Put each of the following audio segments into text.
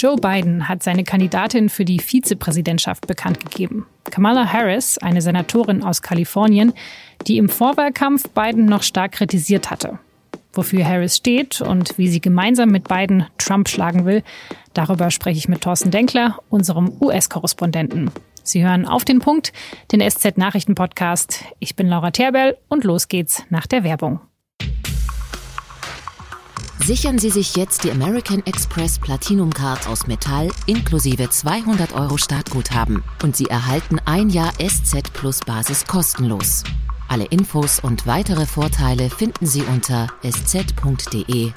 Joe Biden hat seine Kandidatin für die Vizepräsidentschaft bekannt gegeben. Kamala Harris, eine Senatorin aus Kalifornien, die im Vorwahlkampf Biden noch stark kritisiert hatte. Wofür Harris steht und wie sie gemeinsam mit Biden Trump schlagen will, darüber spreche ich mit Thorsten Denkler, unserem US-Korrespondenten. Sie hören auf den Punkt, den SZ-Nachrichten-Podcast. Ich bin Laura Terbell und los geht's nach der Werbung. Sichern Sie sich jetzt die American Express Platinum Card aus Metall inklusive 200 Euro Startguthaben und Sie erhalten ein Jahr SZ Plus Basis kostenlos. Alle Infos und weitere Vorteile finden Sie unter sz.de/amex.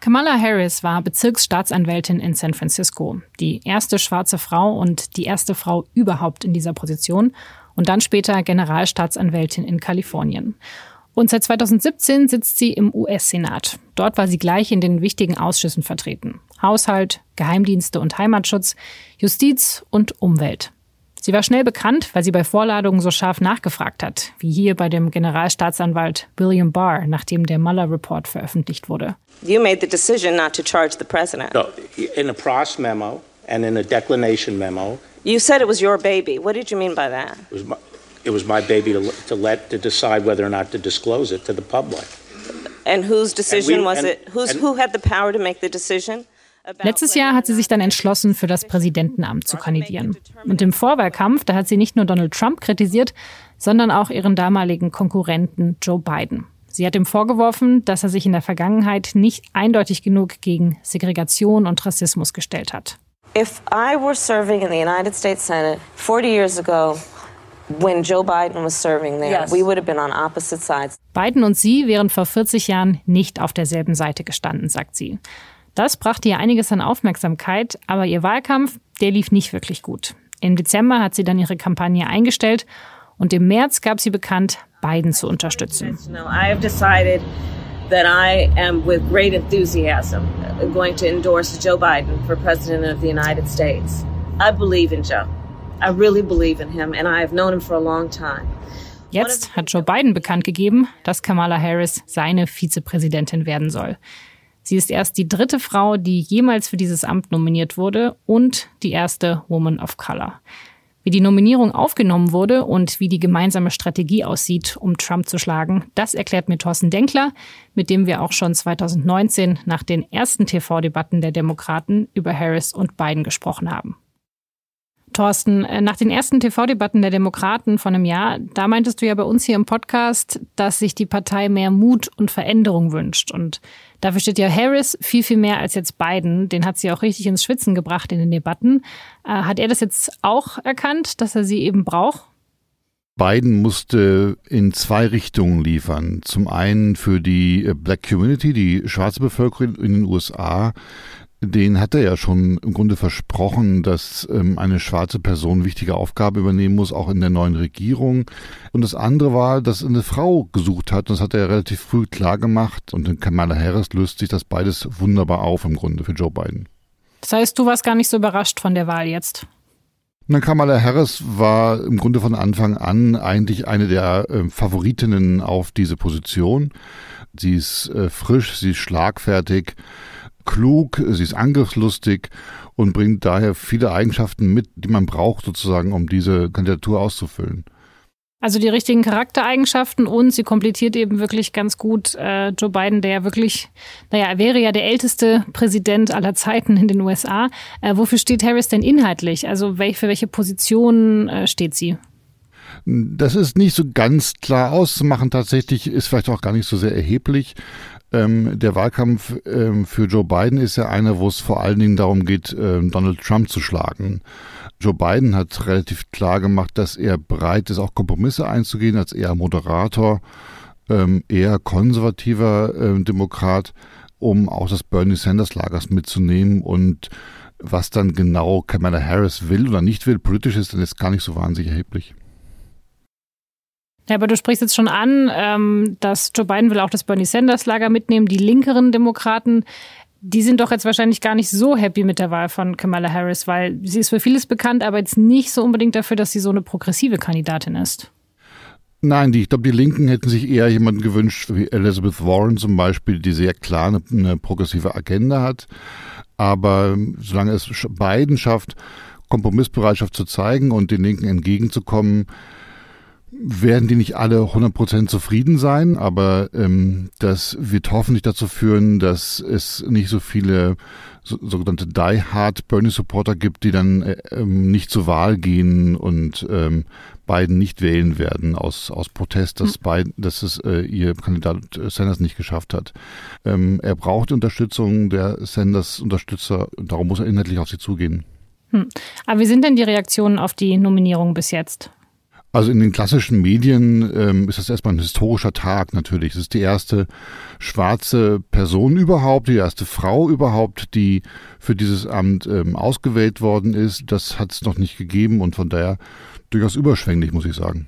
Kamala Harris war Bezirksstaatsanwältin in San Francisco, die erste schwarze Frau und die erste Frau überhaupt in dieser Position und dann später Generalstaatsanwältin in Kalifornien. Und seit 2017 sitzt sie im US-Senat. Dort war sie gleich in den wichtigen Ausschüssen vertreten. Haushalt, Geheimdienste und Heimatschutz, Justiz und Umwelt. Sie war schnell bekannt, weil sie bei Vorladungen so scharf nachgefragt hat, wie hier bei dem Generalstaatsanwalt William Barr, nachdem der Mueller Report veröffentlicht wurde. You made the decision not to charge the president. No, in a Pross memo and in a declination memo, You said it was your baby. What did you mean by that? it was my, it was my baby to, to let to decide whether or not to disclose it to the public. And whose decision we- was and- it? Who's, and- who had the power to make the decision? Letztes Jahr hat sie sich dann entschlossen, für das Präsidentenamt zu kandidieren. Und im Vorwahlkampf, da hat sie nicht nur Donald Trump kritisiert, sondern auch ihren damaligen Konkurrenten Joe Biden. Sie hat ihm vorgeworfen, dass er sich in der Vergangenheit nicht eindeutig genug gegen Segregation und Rassismus gestellt hat. If I were serving in the United States Senate 40 years ago, when Joe Biden was serving there, Yes. we would have been on opposite sides. Biden und sie wären vor 40 Jahren nicht auf derselben Seite gestanden, sagt sie. Das brachte ihr einiges an Aufmerksamkeit, aber ihr Wahlkampf, der lief nicht wirklich gut. Im Dezember hat sie dann ihre Kampagne eingestellt und im März gab sie bekannt, Biden zu unterstützen. I have decided that I am, with great enthusiasm, going to endorse Joe Biden for President of the United States. I believe in Joe. I really believe in him, and I have known him for a long time. Jetzt hat Joe Biden bekannt gegeben, dass Kamala Harris seine Vizepräsidentin werden soll. Sie ist erst die dritte Frau, die jemals für dieses Amt nominiert wurde und die erste Woman of Color. Wie die Nominierung aufgenommen wurde und wie die gemeinsame Strategie aussieht, um Trump zu schlagen, das erklärt mir Thorsten Denkler, mit dem wir auch schon 2019 nach den ersten TV-Debatten der Demokraten über Harris und Biden gesprochen haben. Thorsten, äh, nach den ersten TV-Debatten der Demokraten von einem Jahr, da meintest du ja bei uns hier im Podcast, dass sich die Partei mehr Mut und Veränderung wünscht. Und dafür steht ja Harris viel, viel mehr als jetzt Biden. Den hat sie auch richtig ins Schwitzen gebracht in den Debatten. Äh, Hat er das jetzt auch erkannt, dass er sie eben braucht? Biden musste in zwei Richtungen liefern. Zum einen für die äh, Black Community, die schwarze Bevölkerung in den USA. Den hat er ja schon im Grunde versprochen, dass ähm, eine schwarze Person wichtige Aufgabe übernehmen muss, auch in der neuen Regierung. Und das andere war, dass er eine Frau gesucht hat. Und das hat er relativ früh klar gemacht. Und in Kamala Harris löst sich das beides wunderbar auf im Grunde für Joe Biden. Das heißt, du warst gar nicht so überrascht von der Wahl jetzt. Na, Kamala Harris war im Grunde von Anfang an eigentlich eine der äh, Favoritinnen auf diese Position. Sie ist äh, frisch, sie ist schlagfertig, klug, sie ist angriffslustig und bringt daher viele Eigenschaften mit, die man braucht sozusagen, um diese Kandidatur auszufüllen. Also die richtigen Charaktereigenschaften und sie komplettiert eben wirklich ganz gut äh, Joe Biden, der ja wirklich, naja, er wäre ja der älteste Präsident aller Zeiten in den USA. Äh, wofür steht Harris denn inhaltlich? Also welch, für welche Position äh, steht sie? Das ist nicht so ganz klar auszumachen. Tatsächlich ist vielleicht auch gar nicht so sehr erheblich. Ähm, der Wahlkampf ähm, für Joe Biden ist ja einer, wo es vor allen Dingen darum geht, ähm, Donald Trump zu schlagen. Joe Biden hat relativ klar gemacht, dass er bereit ist, auch Kompromisse einzugehen, als eher Moderator, ähm, eher konservativer ähm, Demokrat, um auch das Bernie Sanders Lagers mitzunehmen und was dann genau Kamala Harris will oder nicht will, politisch ist dann jetzt gar nicht so wahnsinnig erheblich. Ja, aber du sprichst jetzt schon an, ähm, dass Joe Biden will auch das Bernie Sanders Lager mitnehmen. Die linkeren Demokraten, die sind doch jetzt wahrscheinlich gar nicht so happy mit der Wahl von Kamala Harris, weil sie ist für vieles bekannt, aber jetzt nicht so unbedingt dafür, dass sie so eine progressive Kandidatin ist. Nein, die, ich glaube, die Linken hätten sich eher jemanden gewünscht, wie Elizabeth Warren zum Beispiel, die sehr klar eine, eine progressive Agenda hat. Aber solange es Biden schafft, Kompromissbereitschaft zu zeigen und den Linken entgegenzukommen, werden die nicht alle 100% zufrieden sein, aber ähm, das wird hoffentlich dazu führen, dass es nicht so viele so, sogenannte Die-Hard Bernie-Supporter gibt, die dann äh, ähm, nicht zur Wahl gehen und ähm, Biden nicht wählen werden aus, aus Protest, dass, hm. Biden, dass es äh, ihr Kandidat äh, Sanders nicht geschafft hat. Ähm, er braucht die Unterstützung der Sanders-Unterstützer, darum muss er inhaltlich auf sie zugehen. Hm. Aber wie sind denn die Reaktionen auf die Nominierung bis jetzt? Also in den klassischen Medien ähm, ist das erstmal ein historischer Tag natürlich. Es ist die erste schwarze Person überhaupt, die erste Frau überhaupt, die für dieses Amt ähm, ausgewählt worden ist. Das hat es noch nicht gegeben und von daher durchaus überschwänglich, muss ich sagen.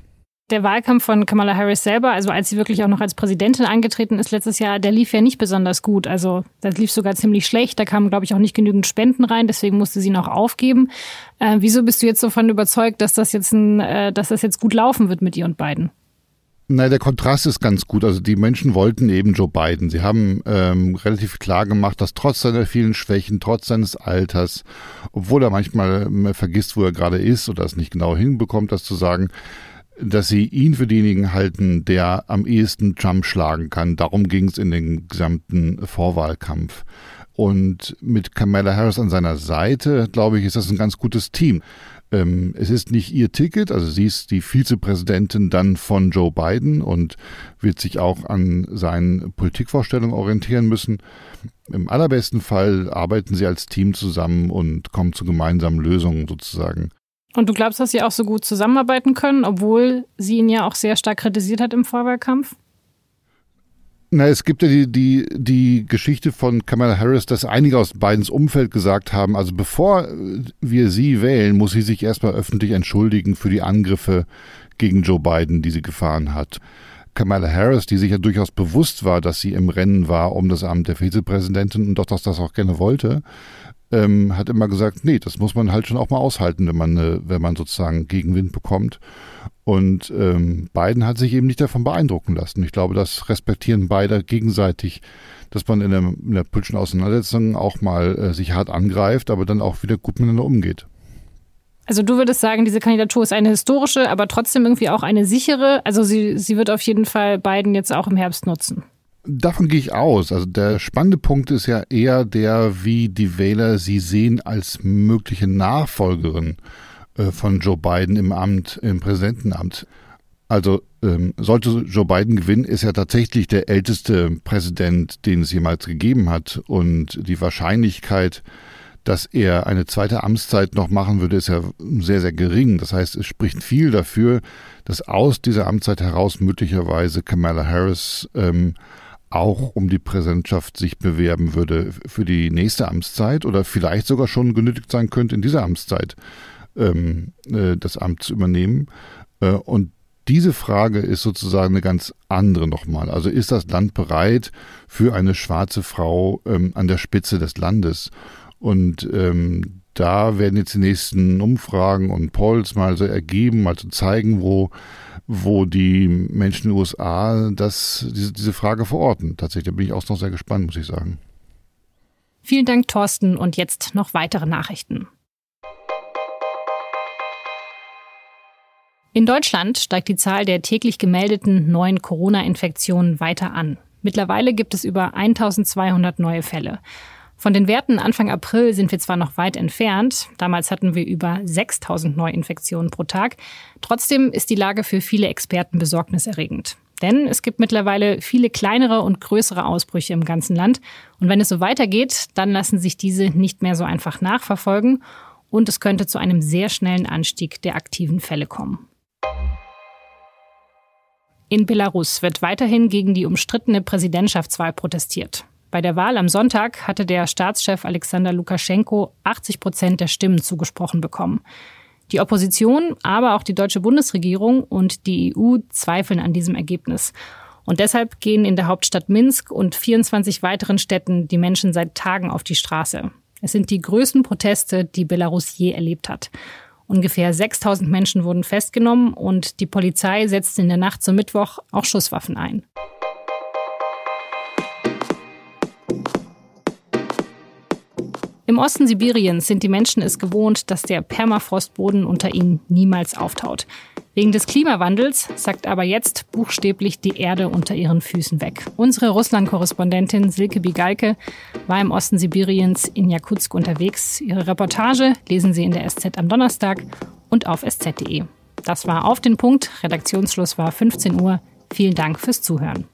Der Wahlkampf von Kamala Harris selber, also als sie wirklich auch noch als Präsidentin angetreten ist letztes Jahr, der lief ja nicht besonders gut. Also das lief sogar ziemlich schlecht. Da kamen, glaube ich, auch nicht genügend Spenden rein. Deswegen musste sie noch aufgeben. Äh, wieso bist du jetzt so von überzeugt, dass das jetzt, ein, äh, dass das jetzt gut laufen wird mit ihr und Biden? Nein, der Kontrast ist ganz gut. Also die Menschen wollten eben Joe Biden. Sie haben ähm, relativ klar gemacht, dass trotz seiner vielen Schwächen, trotz seines Alters, obwohl er manchmal äh, vergisst, wo er gerade ist oder es nicht genau hinbekommt, das zu sagen, dass sie ihn für denjenigen halten, der am ehesten Trump schlagen kann. Darum ging es in den gesamten Vorwahlkampf. Und mit Kamala Harris an seiner Seite, glaube ich, ist das ein ganz gutes Team. Ähm, es ist nicht ihr Ticket, also sie ist die Vizepräsidentin dann von Joe Biden und wird sich auch an seinen Politikvorstellungen orientieren müssen. Im allerbesten Fall arbeiten sie als Team zusammen und kommen zu gemeinsamen Lösungen sozusagen. Und du glaubst, dass sie auch so gut zusammenarbeiten können, obwohl sie ihn ja auch sehr stark kritisiert hat im Vorwahlkampf? Na, es gibt ja die, die, die Geschichte von Kamala Harris, dass einige aus Bidens Umfeld gesagt haben, also bevor wir sie wählen, muss sie sich erstmal öffentlich entschuldigen für die Angriffe gegen Joe Biden, die sie gefahren hat. Kamala Harris, die sich ja durchaus bewusst war, dass sie im Rennen war um das Amt der Vizepräsidentin und doch dass das auch gerne wollte, ähm, hat immer gesagt, nee, das muss man halt schon auch mal aushalten, wenn man, äh, wenn man sozusagen Gegenwind bekommt. Und ähm, Biden hat sich eben nicht davon beeindrucken lassen. Ich glaube, das respektieren beide gegenseitig, dass man in der, in der politischen Auseinandersetzung auch mal äh, sich hart angreift, aber dann auch wieder gut miteinander umgeht. Also du würdest sagen, diese Kandidatur ist eine historische, aber trotzdem irgendwie auch eine sichere. Also sie, sie wird auf jeden Fall Biden jetzt auch im Herbst nutzen. Davon gehe ich aus. Also der spannende Punkt ist ja eher der, wie die Wähler sie sehen als mögliche Nachfolgerin äh, von Joe Biden im Amt, im Präsidentenamt. Also ähm, sollte Joe Biden gewinnen, ist er tatsächlich der älteste Präsident, den es jemals gegeben hat. Und die Wahrscheinlichkeit, dass er eine zweite Amtszeit noch machen würde, ist ja sehr, sehr gering. Das heißt, es spricht viel dafür, dass aus dieser Amtszeit heraus möglicherweise Kamala Harris ähm, auch um die Präsidentschaft sich bewerben würde für die nächste Amtszeit oder vielleicht sogar schon genötigt sein könnte, in dieser Amtszeit ähm, äh, das Amt zu übernehmen. Äh, und diese Frage ist sozusagen eine ganz andere nochmal. Also ist das Land bereit für eine schwarze Frau ähm, an der Spitze des Landes? Und ähm, da werden jetzt die nächsten Umfragen und Polls mal so ergeben, mal zu zeigen, wo wo die Menschen in den USA das, diese, diese Frage verorten. Tatsächlich, da bin ich auch noch sehr gespannt, muss ich sagen. Vielen Dank, Thorsten. Und jetzt noch weitere Nachrichten. In Deutschland steigt die Zahl der täglich gemeldeten neuen Corona-Infektionen weiter an. Mittlerweile gibt es über 1200 neue Fälle. Von den Werten Anfang April sind wir zwar noch weit entfernt, damals hatten wir über 6000 Neuinfektionen pro Tag, trotzdem ist die Lage für viele Experten besorgniserregend. Denn es gibt mittlerweile viele kleinere und größere Ausbrüche im ganzen Land. Und wenn es so weitergeht, dann lassen sich diese nicht mehr so einfach nachverfolgen und es könnte zu einem sehr schnellen Anstieg der aktiven Fälle kommen. In Belarus wird weiterhin gegen die umstrittene Präsidentschaftswahl protestiert. Bei der Wahl am Sonntag hatte der Staatschef Alexander Lukaschenko 80 Prozent der Stimmen zugesprochen bekommen. Die Opposition, aber auch die deutsche Bundesregierung und die EU zweifeln an diesem Ergebnis. Und deshalb gehen in der Hauptstadt Minsk und 24 weiteren Städten die Menschen seit Tagen auf die Straße. Es sind die größten Proteste, die Belarus je erlebt hat. Ungefähr 6000 Menschen wurden festgenommen und die Polizei setzte in der Nacht zum Mittwoch auch Schusswaffen ein. Im Osten Sibiriens sind die Menschen es gewohnt, dass der Permafrostboden unter ihnen niemals auftaut. Wegen des Klimawandels sagt aber jetzt buchstäblich die Erde unter ihren Füßen weg. Unsere Russland-Korrespondentin Silke Bigalke war im Osten Sibiriens in Jakutsk unterwegs. Ihre Reportage lesen Sie in der SZ am Donnerstag und auf sz.de. Das war auf den Punkt. Redaktionsschluss war 15 Uhr. Vielen Dank fürs Zuhören.